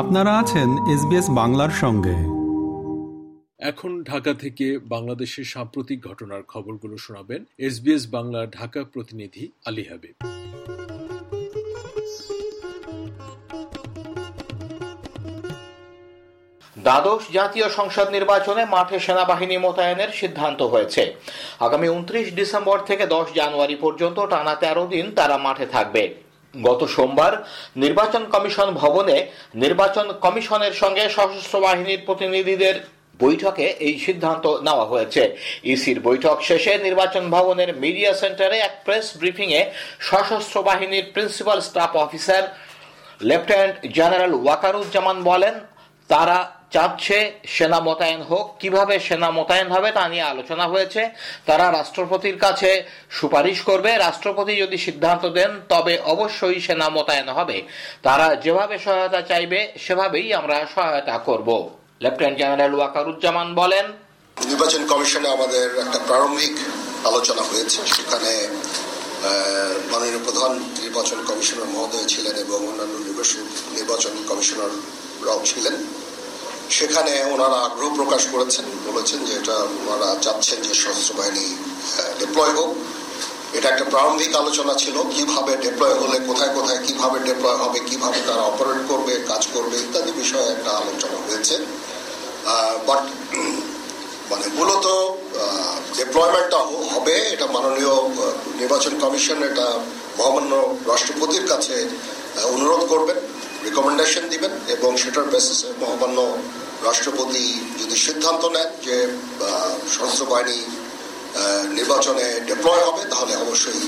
আপনারা আছেন এসবিএস বাংলার সঙ্গে। এখন ঢাকা থেকে বাংলাদেশের সাম্প্রতিক ঘটনার খবরগুলো শোনাবেন এসবিএস বাংলার ঢাকা প্রতিনিধি আলী হাবিব। দ্বাদশ জাতীয় সংসদ নির্বাচনে মাঠে সেনাবাহিনী মোতায়েনের সিদ্ধান্ত হয়েছে। আগামী উনত্রিশ ডিসেম্বর থেকে দশ জানুয়ারি পর্যন্ত টানা তেরো দিন তারা মাঠে থাকবে। গত সোমবার নির্বাচন কমিশন ভবনে নির্বাচন কমিশনের সঙ্গে সশস্ত্র বাহিনীর প্রতিনিধিদের বৈঠকে এই সিদ্ধান্ত নেওয়া হয়েছে। ইসির বৈঠক শেষে নির্বাচন ভবনের মিডিয়া সেন্টারে এক প্রেস ব্রিফিং এ সশস্ত্র বাহিনীর principal staff officer lieutenant general Wakeruzzaman বলেন, তারা চাচ্ছে সেনা মোতায়েন হোক, কীভাবে সেনা মোতায়েন হবে তা নিয়ে আলোচনা হয়েছে। তারা রাষ্ট্রপতির কাছে সুপারিশ করবে। রাষ্ট্রপতি যদি সিদ্ধান্ত দেন, তবে অবশ্যই সেনা মোতায়েন হবে। তারা যেভাবে সহায়তা চাইবে, সেভাবেই আমরা সহায়তা করব। লেফটেন্যান্ট জেনারেল ওয়াকারুজ্জামান বলেন, নির্বাচন কমিশনে আমাদের একটা প্রারম্ভিক আলোচনা হয়েছে। সেখানে মাননীয় প্রধান নির্বাচন কমিশনার মহোদয় ছিলেন এবং অন্যান্য নির্বাচন কমিশনাররাও ছিলেন। সেখানে ওনারা আগ্রহ প্রকাশ করেছেন, বলেছেন যে এটা ওনারা চাচ্ছেন যে সশস্ত্র বাহিনী ডিপ্লয় হোক। এটা একটা প্রারম্ভিক আলোচনা ছিল, কীভাবে ডিপ্লয় হলে, কোথায় কোথায় কীভাবে ডিপ্লয় হবে, কীভাবে তারা অপারেট করবে, কাজ করবে, ইত্যাদি বিষয়ে একটা আলোচনা হয়েছে। বাট মানে মূলত ডিপ্লয়মেন্টটা হবে, এটা মাননীয় নির্বাচন কমিশন, এটা মহামান্য রাষ্ট্রপতির কাছে অনুরোধ করবেন। রিকমেন্ডেশন দিবেন এবং সেটার বেসিসে মহামান্য রাষ্ট্রপতি যদি সিদ্ধান্ত নেন যে সশস্ত্র বাহিনী নির্বাচনে ডিপ্লয় হবে, তাহলে অবশ্যই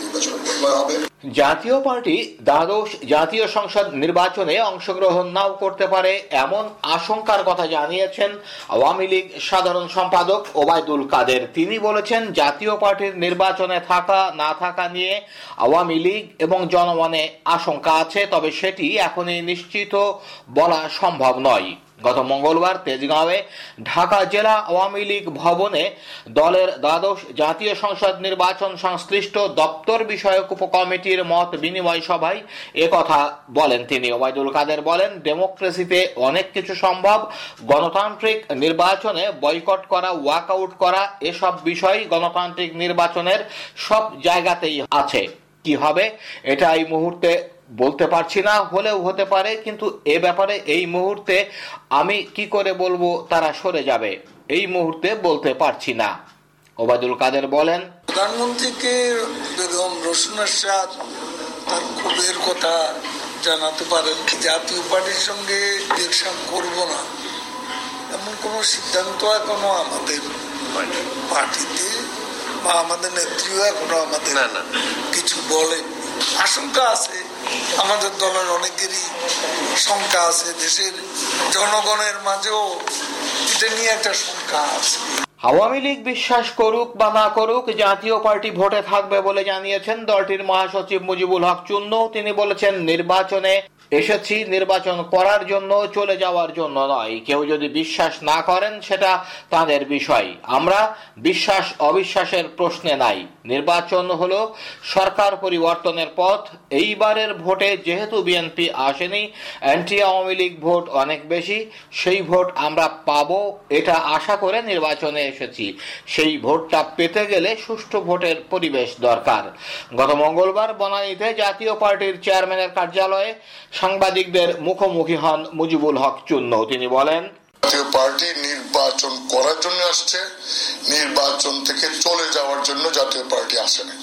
নির্বাচনে ডিপ্লয় হবে। জাতীয় পার্টি দ্বাদশ জাতীয় সংসদ নির্বাচনে অংশগ্রহণ নাও করতে পারে এমন আশঙ্কার কথা জানিয়েছেন আওয়ামী লীগ সাধারণ সম্পাদক ওবায়দুল কাদের। তিনি বলেছেন, জাতীয় পার্টির নির্বাচনে থাকা, না থাকা নিয়ে আওয়ামী লীগ এবং জনমনে আশঙ্কা আছে, তবে সেটি এখনই নিশ্চিত বলা সম্ভব নয়। গত মঙ্গলবার তেজগাঁওয়ে ঢাকা জেলা আওয়ামী লীগ ভবনে দলের দ্বাদশ জাতীয় সংসদ নির্বাচন সংশ্লিষ্ট দপ্তর বিষয়ক উপকমিটির মত বিনিময় সভায় কথা বলেন তিনি। ওবায়দুল কাদের বলেন, ডেমোক্রেসিতে অনেক কিছু সম্ভব। গণতান্ত্রিক নির্বাচনে বয়কট করা, ওয়াকআউট করা, এসব বিষয় গণতান্ত্রিক নির্বাচনের সব জায়গাতেই আছে। কি হবে? এটা এই মুহূর্তে বলতে পারছি না হলেও হতে পারে কিন্তু এ ব্যাপারে এই মুহূর্তে আমি কি করে বলব তারা সরে যাবে। এই মুহূর্তে বলতে পারছি না। ওবায়দুল কাদের বলেন প্রধানমন্ত্রীকে বেগম রসুনের সাদ তার ক্ষোভের কথা জানাতে পারেন জাতীয় পার্টির সঙ্গে ইলেকশন করব না? এমন কোন সিদ্ধান্ত এখনও আমাদের পার্টিতে বা আমাদের নেত্রীও এখনও আমাদের কিছু বলেন আশঙ্কা আছে আমাদের দলের অনেকেরই শঙ্কা আছে, দেশের জনগণের মাঝেও এটা নিয়ে একটা শঙ্কা আছে। আওয়ামী লীগ বিশ্বাস করুক বা না করুক, জাতীয় পার্টি ভোটে থাকবে বলে জানিয়েছেন দলটির মহাসচিব মুজিবুল হক চুন্ন। তিনি বলেছেন, নির্বাচনে এসেছি নির্বাচন করার জন্য, চলে যাওয়ার জন্য নয়। কেউ যদি বিশ্বাস না করেন, সেটা তাদের বিষয়। আমরা বিশ্বাস, অবিশ্বাসের প্রশ্নে নাই। নির্বাচন হলো সরকার পরিবর্তনের পথ। এইবারের ভোটে যেহেতু বিএনপি আসেনি অ্যান্টি আওয়ামী লীগ ভোট অনেক বেশি। সেই ভোট আমরা পাবো, এটা আশা করে নির্বাচনে এসেছি। সেই ভোটটা পেতে গেলে সুষ্ঠু ভোটের পরিবেশ দরকার। গত মঙ্গলবার বনানীতে জাতীয় পার্টির চেয়ারম্যানের কার্যালয়ে সাংবাদিকদের মুখোমুখি হন মুজিবুল হক চুন্ন তিনি বলেন, জাতীয় পার্টি নির্বাচন করার জন্য আসছে, নির্বাচন থেকে চলে যাওয়ার জন্য জাতীয় পার্টি আসেনি।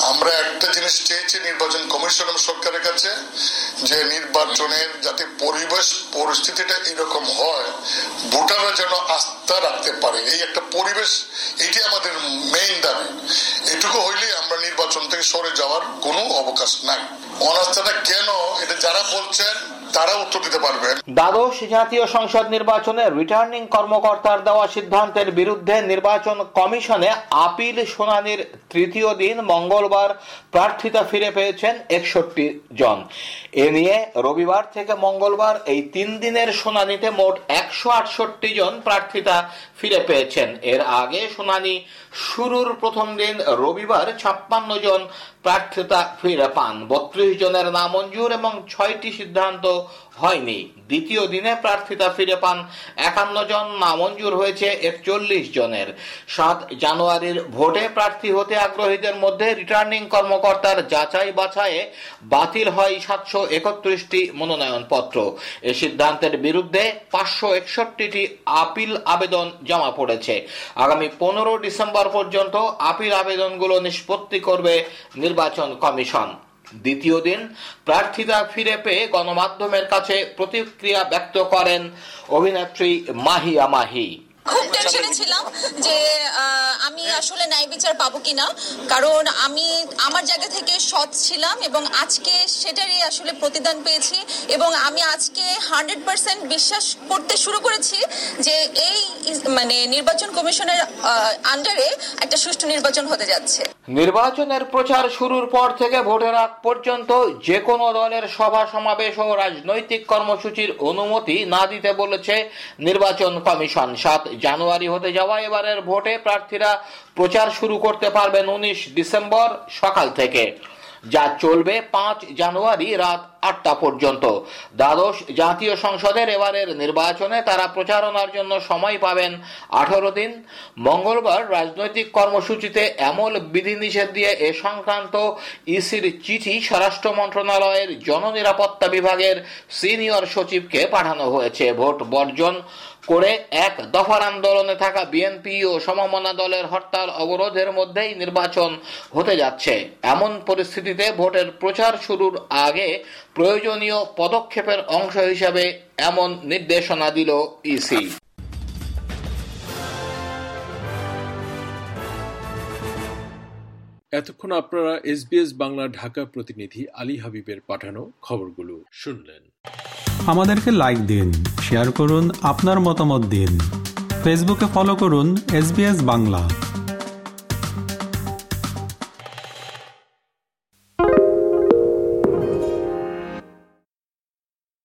আমরা একটা জিনিস চেয়েছি নির্বাচন কমিশন এবং সরকারের কাছে, যে নির্বাচনের যাতে পরিবেশ পরিস্থিতিটা এরকম হয়, ভোটাররা যেন আস্থা রাখতে পারে। এই একটা পরিবেশ, এটি আমাদের মেইন দাবি। এটুকু হইলে আমরা নির্বাচন থেকে সরে যাওয়ার কোনো অবকাশ নাই। অনাস্থাটা কেন? এটা যারা বলছেন তারা উত্তর দিতে পারবেন দ্বাদশ জাতীয় সংসদ নির্বাচনে রিটার্নিং কর্মকর্তার দেওয়া সিদ্ধান্তের বিরুদ্ধে নির্বাচন কমিশনে আপিল শুনানির তৃতীয় দিন মঙ্গলবার প্রার্থিতা ফিরে পেয়েছেন একষট্টি জন। এ নিয়ে রবিবার থেকে মঙ্গলবার এই তিন দিনের শুনানিতে মোট একশো আটষট্টি জন প্রার্থিতা ফিরে পেয়েছেন। এর আগে শুনানি শুরুর প্রথম দিন রবিবার ছাপ্পান্ন জন প্রার্থিতা ফিরে পান। বত্রিশ জনের নামঞ্জুর এবং ছয়টি সিদ্ধান্ত হয়নি। দ্বিতীয় দিনে প্রার্থিতা ফিরে পান একান্ন জন নামঞ্জুর হয়েছে একচল্লিশ জনের। সাত জানুয়ারির ভোটে প্রার্থী হতে আগ্রহীদের মধ্যে রিটার্নিং কর্মকর্তার যাচাই বাছাইয়ে বাতিল হয় সাতশো একত্রিশটি মনোনয়নপত্র। এ সিদ্ধান্তের বিরুদ্ধে পাঁচশো একষট্টিটি আপিল আবেদন জমা পড়েছে। আগামী পনেরো ডিসেম্বর পর্যন্ত আপিল আবেদনগুলো নিষ্পত্তি করবে নির্বাচন কমিশন। দ্বিতীয় দিন প্রার্থীরা ফিরে পেয়ে গণমাধ্যমের কাছে প্রতিক্রিয়া ব্যক্ত করেন অভিনেত্রী মাহিয়া মাহি। খুব টেনশনে ছিলাম যে আমি আসলে ন্যায় বিচার পাবো কিনা, কারণ আমি আমার জায়গা থেকে সৎ ছিলাম এবং আজকে সেটারই আসলে প্রতিদান পেয়েছি এবং আমি আজকে হান্ড্রেড পার্সেন্ট বিশ্বাস করতে শুরু করেছি যে এই মানে নির্বাচন কমিশনের আন্ডারে একটা সুষ্ঠু নির্বাচন হতে যাচ্ছে। নির্বাচনের প্রচার শুরুর পর থেকে ভোটের আগ পর্যন্ত যে কোনো দলের সভা, সমাবেশ ও রাজনৈতিক কর্মসূচির অনুমতি না দিতে বলেছে নির্বাচন কমিশন। সাত জানুয়ারি হতে যাওয়া, এবারের ভোটে প্রার্থীরা প্রচার শুরু করতে পারবেন উনিশ ডিসেম্বর সকাল থেকে। যা চলবে পাঁচ জানুয়ারি রাত আটটা পর্যন্ত। দ্বাদশ জাতীয় সংসদের এবারের নির্বাচনে তারা প্রচারণার জন্য সময় পাবেন আঠারো দিন। মঙ্গলবার রাজনৈতিক কর্মসূচিতে এমল বিধিনিষেধ দিয়ে এ সংক্রান্ত ইসির চিঠি স্বরাষ্ট্র মন্ত্রণালয়ের জননিরাপত্তা বিভাগের সিনিয়র সচিবকে পাঠানো হয়েছে। ভোট বর্জন করে এক দফার আন্দোলনে থাকা বিএনপি ও সমমনা দলের হরতাল অবরোধের মধ্যেই নির্বাচন হতে যাচ্ছে। এমন পরিস্থিতিতে ভোটের প্রচার শুরুর আগে প্রয়োজনীয় পদক্ষেপের অংশ হিসাবে এমন নির্দেশনা দিল ইসি। এতক্ষণ আপনারা এসবিএস বাংলা ঢাকা প্রতিনিধি আলী হাবিবের পাঠানো খবরগুলো শুনলেন। আমাদেরকে লাইক দিন। শেয়ার করুন আপনার মতামত দিন। ফেসবুকে ফলো করুন এস বাংলা।